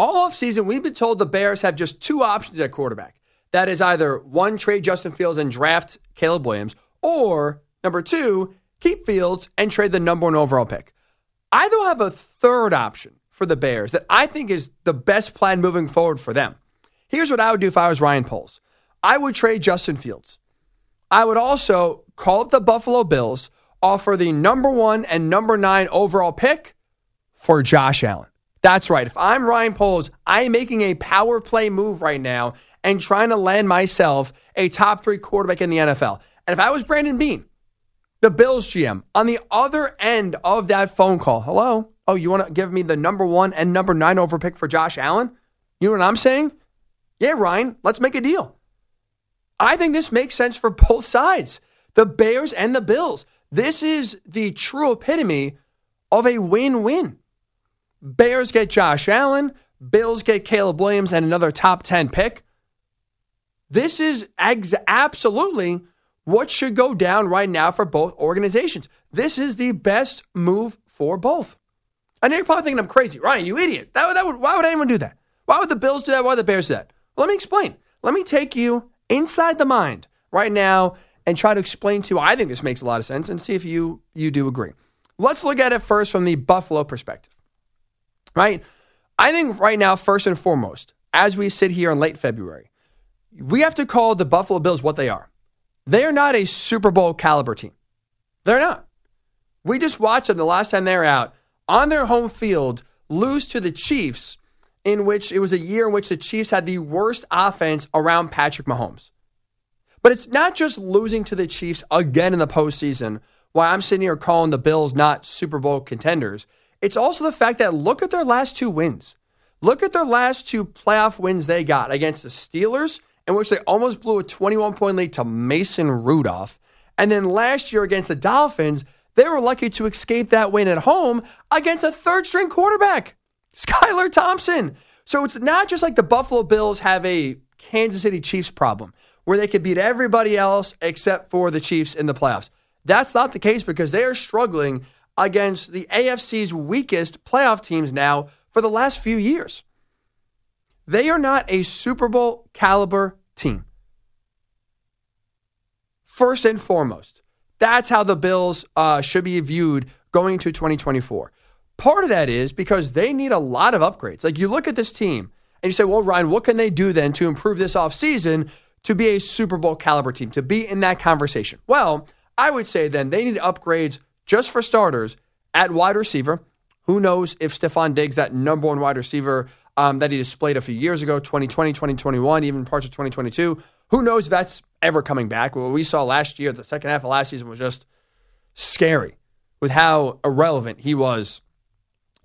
All offseason, we've been told the Bears have just two options at quarterback. That is either one, trade Justin Fields and draft Caleb Williams, or number two, keep Fields and trade the number one overall pick. I though have a third option for the Bears that I think is the best plan moving forward for them. Here's what I would do if I was Ryan Poles. I would trade Justin Fields. I would also call up the Buffalo Bills, offer the number one and number nine overall pick for Josh Allen. That's right. If I'm Ryan Poles, I'm making a power play move right now and trying to land myself a top three quarterback in the NFL. And if I was Brandon Beane, the Bills GM, on the other end of that phone call, hello? Oh, you want to give me the number one and number nine over pick for Josh Allen? You know what I'm saying? Yeah, Ryan, let's make a deal. I think this makes sense for both sides the Bears and the Bills. This is the true epitome of a win win. Bears get Josh Allen, Bills get Caleb Williams and another top 10 pick. This is ex- absolutely what should go down right now for both organizations. This is the best move for both. I know you're probably thinking I'm crazy. Ryan, you idiot. That, that would, why would anyone do that? Why would the Bills do that? Why would the Bears do that? Well, let me explain. Let me take you inside the mind right now and try to explain to you. I think this makes a lot of sense and see if you, you do agree. Let's look at it first from the Buffalo perspective right? I think right now, first and foremost, as we sit here in late February, we have to call the Buffalo Bills what they are. They are not a Super Bowl caliber team. They're not. We just watched them the last time they were out on their home field lose to the Chiefs, in which it was a year in which the Chiefs had the worst offense around Patrick Mahomes. But it's not just losing to the Chiefs again in the postseason, why I'm sitting here calling the Bills not Super Bowl contenders. It's also the fact that look at their last two wins. Look at their last two playoff wins they got against the Steelers, in which they almost blew a 21 point lead to Mason Rudolph. And then last year against the Dolphins, they were lucky to escape that win at home against a third string quarterback, Skylar Thompson. So it's not just like the Buffalo Bills have a Kansas City Chiefs problem where they could beat everybody else except for the Chiefs in the playoffs. That's not the case because they are struggling against the AFC's weakest playoff teams now for the last few years. They are not a Super Bowl caliber team. First and foremost, that's how the Bills uh, should be viewed going to 2024. Part of that is because they need a lot of upgrades. Like you look at this team and you say, well, Ryan, what can they do then to improve this offseason to be a Super Bowl caliber team, to be in that conversation? Well, I would say then they need upgrades just for starters, at wide receiver. Who knows if Stefon Diggs, that number one wide receiver um, that he displayed a few years ago, 2020, 2021, even parts of 2022, who knows if that's ever coming back? What we saw last year, the second half of last season was just scary with how irrelevant he was,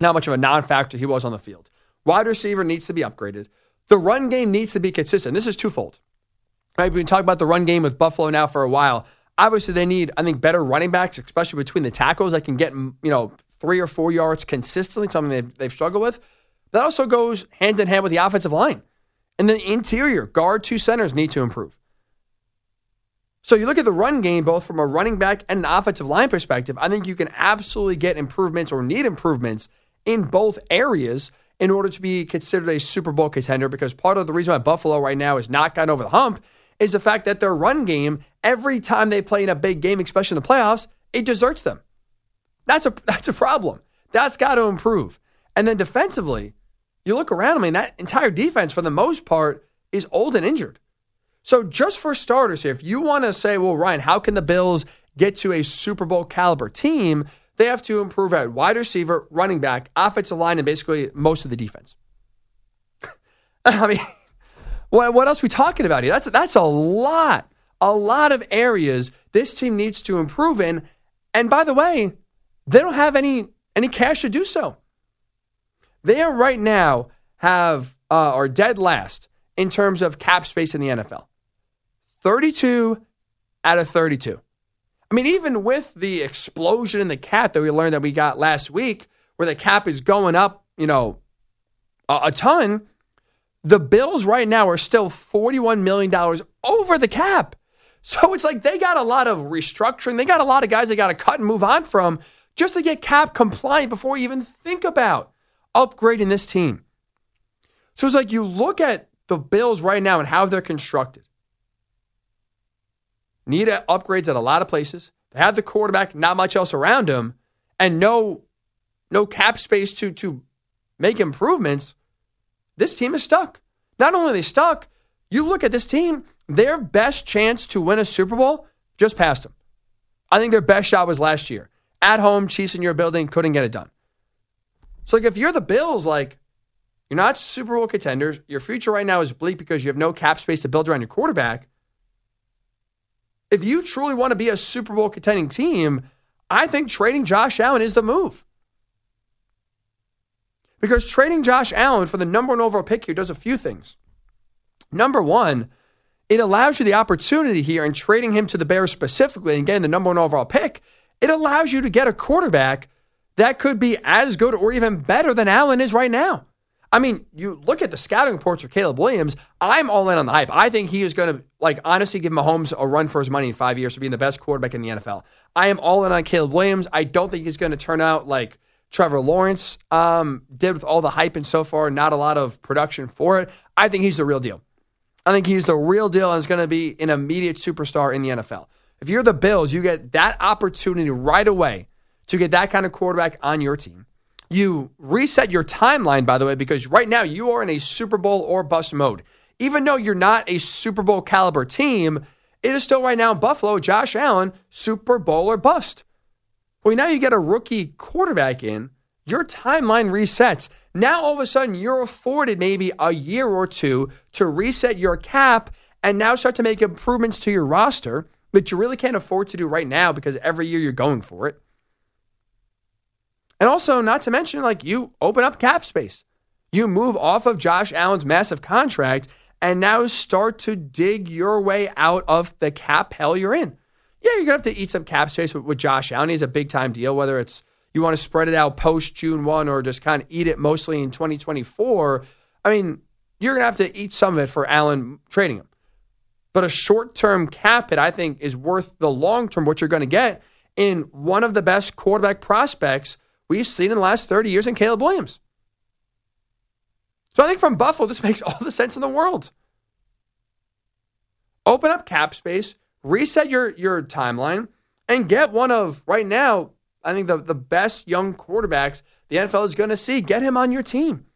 how much of a non factor he was on the field. Wide receiver needs to be upgraded. The run game needs to be consistent. This is twofold. Right, we've been talking about the run game with Buffalo now for a while. Obviously, they need, I think, better running backs, especially between the tackles that can get, you know, three or four yards consistently, something they've, they've struggled with. That also goes hand in hand with the offensive line. And the interior, guard two centers need to improve. So you look at the run game, both from a running back and an offensive line perspective, I think you can absolutely get improvements or need improvements in both areas in order to be considered a Super Bowl contender because part of the reason why Buffalo right now is not gotten over the hump is the fact that their run game, every time they play in a big game, especially in the playoffs, it deserts them. That's a that's a problem. That's got to improve. And then defensively, you look around, I mean, that entire defense, for the most part, is old and injured. So just for starters here, if you want to say, well, Ryan, how can the Bills get to a Super Bowl caliber team? They have to improve at wide receiver, running back, offensive line, and basically most of the defense. I mean, what, what else are we talking about here? That's, that's a lot, a lot of areas this team needs to improve in. And by the way, they don't have any, any cash to do so. They are right now have uh, are dead last in terms of cap space in the NFL. 32 out of 32. I mean, even with the explosion in the cap that we learned that we got last week, where the cap is going up, you know, a, a ton, the Bills right now are still $41 million over the cap. So it's like they got a lot of restructuring. They got a lot of guys they got to cut and move on from just to get cap compliant before you even think about upgrading this team. So it's like you look at the Bills right now and how they're constructed. Need upgrades at a lot of places. They have the quarterback, not much else around him, and no no cap space to to make improvements. This team is stuck. Not only are they stuck, you look at this team, their best chance to win a Super Bowl just passed them. I think their best shot was last year. At home, Chiefs in your building, couldn't get it done. So, like, if you're the Bills, like, you're not Super Bowl contenders. Your future right now is bleak because you have no cap space to build around your quarterback. If you truly want to be a Super Bowl contending team, I think trading Josh Allen is the move. Because trading Josh Allen for the number one overall pick here does a few things. Number one, it allows you the opportunity here in trading him to the Bears specifically and getting the number one overall pick. It allows you to get a quarterback that could be as good or even better than Allen is right now. I mean, you look at the scouting reports for Caleb Williams. I'm all in on the hype. I think he is going to, like, honestly give Mahomes a run for his money in five years to being the best quarterback in the NFL. I am all in on Caleb Williams. I don't think he's going to turn out like Trevor Lawrence um, did with all the hype and so far, not a lot of production for it. I think he's the real deal. I think he's the real deal and is going to be an immediate superstar in the NFL. If you're the Bills, you get that opportunity right away to get that kind of quarterback on your team. You reset your timeline, by the way, because right now you are in a Super Bowl or bust mode. Even though you're not a Super Bowl caliber team, it is still right now in Buffalo, Josh Allen, Super Bowl or bust. Well, now you get a rookie quarterback in, your timeline resets. Now all of a sudden you're afforded maybe a year or two to reset your cap and now start to make improvements to your roster that you really can't afford to do right now because every year you're going for it. And also, not to mention, like you open up cap space. You move off of Josh Allen's massive contract and now start to dig your way out of the cap hell you're in. Yeah, you're going to have to eat some cap space with, with Josh Allen. He's a big time deal, whether it's you want to spread it out post June 1 or just kind of eat it mostly in 2024. I mean, you're going to have to eat some of it for Allen trading him. But a short term cap hit, I think, is worth the long term what you're going to get in one of the best quarterback prospects we've seen in the last 30 years in Caleb Williams. So I think from Buffalo, this makes all the sense in the world. Open up cap space, reset your, your timeline, and get one of, right now, I think the, the best young quarterbacks the NFL is going to see. Get him on your team.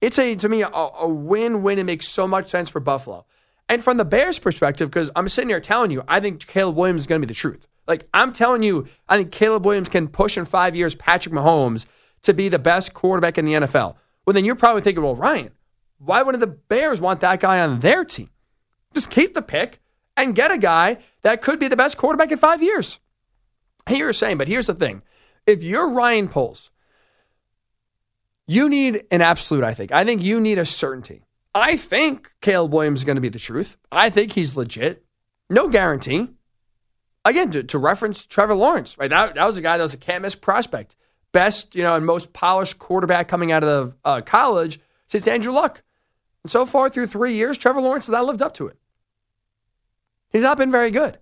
It's a, to me, a, a win win. It makes so much sense for Buffalo. And from the Bears' perspective, because I'm sitting here telling you, I think Caleb Williams is going to be the truth. Like I'm telling you, I think Caleb Williams can push in five years Patrick Mahomes to be the best quarterback in the NFL. Well, then you're probably thinking, well, Ryan, why wouldn't the Bears want that guy on their team? Just keep the pick and get a guy that could be the best quarterback in five years. Hey, you're saying, but here's the thing: if you're Ryan Poles, you need an absolute. I think. I think you need a certainty. I think Caleb Williams is going to be the truth. I think he's legit. No guarantee again, to, to reference Trevor Lawrence, right? That, that was a guy that was a can't miss prospect. Best, you know, and most polished quarterback coming out of uh, college since Andrew Luck. And so far through three years, Trevor Lawrence has not lived up to it. He's not been very good.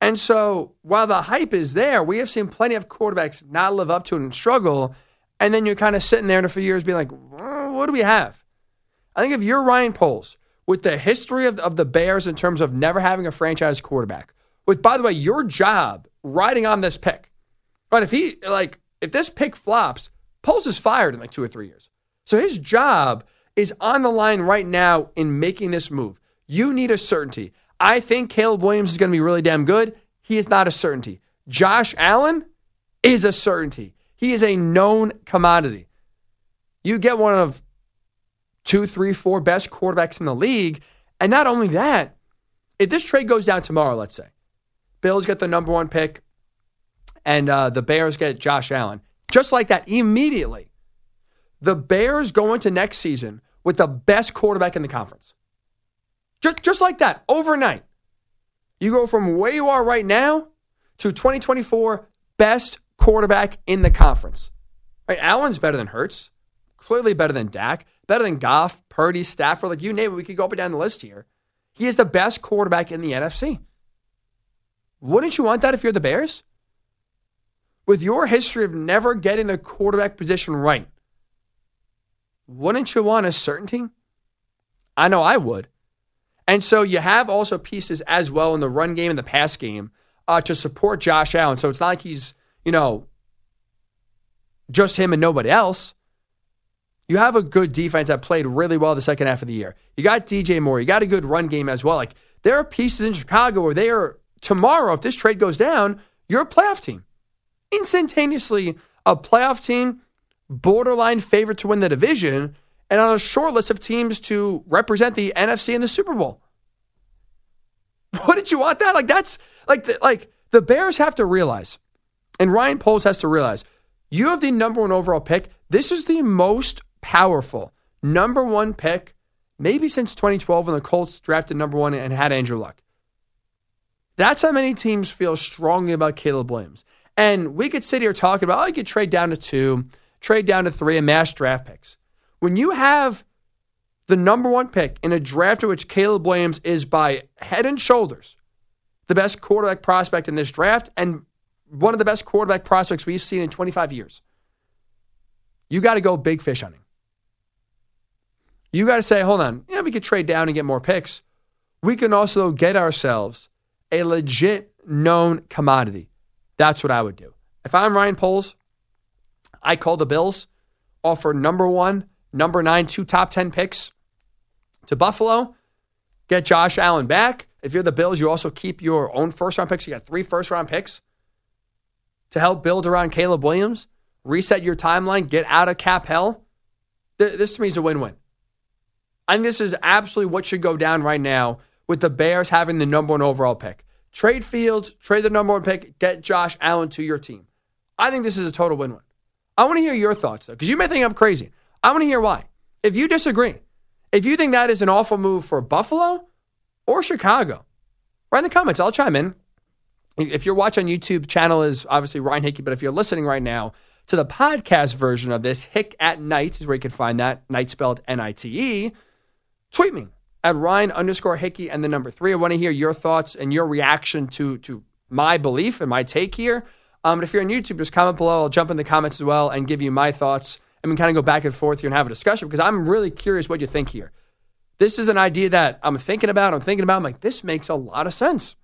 And so while the hype is there, we have seen plenty of quarterbacks not live up to it and struggle. And then you're kind of sitting there in a few years being like, what do we have? I think if you're Ryan Poles, with the history of, of the Bears in terms of never having a franchise quarterback, with, by the way, your job riding on this pick. But if he, like, if this pick flops, Poles is fired in like two or three years. So his job is on the line right now in making this move. You need a certainty. I think Caleb Williams is going to be really damn good. He is not a certainty. Josh Allen is a certainty. He is a known commodity. You get one of two, three, four best quarterbacks in the league. And not only that, if this trade goes down tomorrow, let's say, Bills get the number one pick and uh, the Bears get Josh Allen, just like that, immediately, the Bears go into next season with the best quarterback in the conference. Just, just like that, overnight. You go from where you are right now to 2024 best quarterback in the conference. Right? Allen's better than Hurts, clearly better than Dak better than Goff, Purdy, Stafford, like you name it. We could go up and down the list here. He is the best quarterback in the NFC. Wouldn't you want that if you're the Bears? With your history of never getting the quarterback position right, wouldn't you want a certainty? I know I would. And so you have also pieces as well in the run game and the pass game uh, to support Josh Allen. So it's not like he's, you know, just him and nobody else. You have a good defense that played really well the second half of the year. You got DJ Moore. You got a good run game as well. Like there are pieces in Chicago where they are tomorrow, if this trade goes down, you're a playoff team. Instantaneously a playoff team, borderline favorite to win the division, and on a short list of teams to represent the NFC in the Super Bowl. What did you want that? Like that's like the, like the Bears have to realize, and Ryan Poles has to realize, you have the number one overall pick. This is the most powerful number one pick, maybe since 2012 when the Colts drafted number one and had Andrew Luck. That's how many teams feel strongly about Caleb Williams. And we could sit here talking about, oh, you could trade down to two, trade down to three, and mass draft picks. When you have the number one pick in a draft in which Caleb Williams is by head and shoulders the best quarterback prospect in this draft and one of the best quarterback prospects we've seen in 25 years, you got to go big fish hunting. You got to say, hold on, yeah, we could trade down and get more picks. We can also get ourselves a legit known commodity. That's what I would do. If I'm Ryan Poles, I call the Bills, offer number one, number nine, two top 10 picks to Buffalo, get Josh Allen back. If you're the Bills, you also keep your own first round picks. You got three first round picks to help build around Caleb Williams, reset your timeline, get out of cap hell. This to me is a win win. Think this is absolutely what should go down right now with the Bears having the number one overall pick. Trade Fields, trade the number one pick, get Josh Allen to your team. I think this is a total win win. I want to hear your thoughts though, because you may think I'm crazy. I want to hear why. If you disagree, if you think that is an awful move for Buffalo or Chicago, write in the comments. I'll chime in. If you're watching YouTube, channel is obviously Ryan Hickey, but if you're listening right now to the podcast version of this, Hick at Night is where you can find that. Night spelled N I T E. Tweet me at Ryan underscore Hickey and the number three. I want to hear your thoughts and your reaction to to my belief and my take here. Um, but if you're on YouTube, just comment below. I'll jump in the comments as well and give you my thoughts. And we kind of go back and forth here and have a discussion because I'm really curious what you think here. This is an idea that I'm thinking about. I'm thinking about. I'm like, this makes a lot of sense.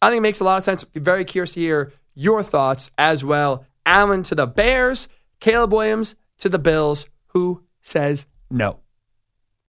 I think it makes a lot of sense. Very curious to hear your thoughts as well. Allen to the Bears, Caleb Williams to the Bills. Who says no?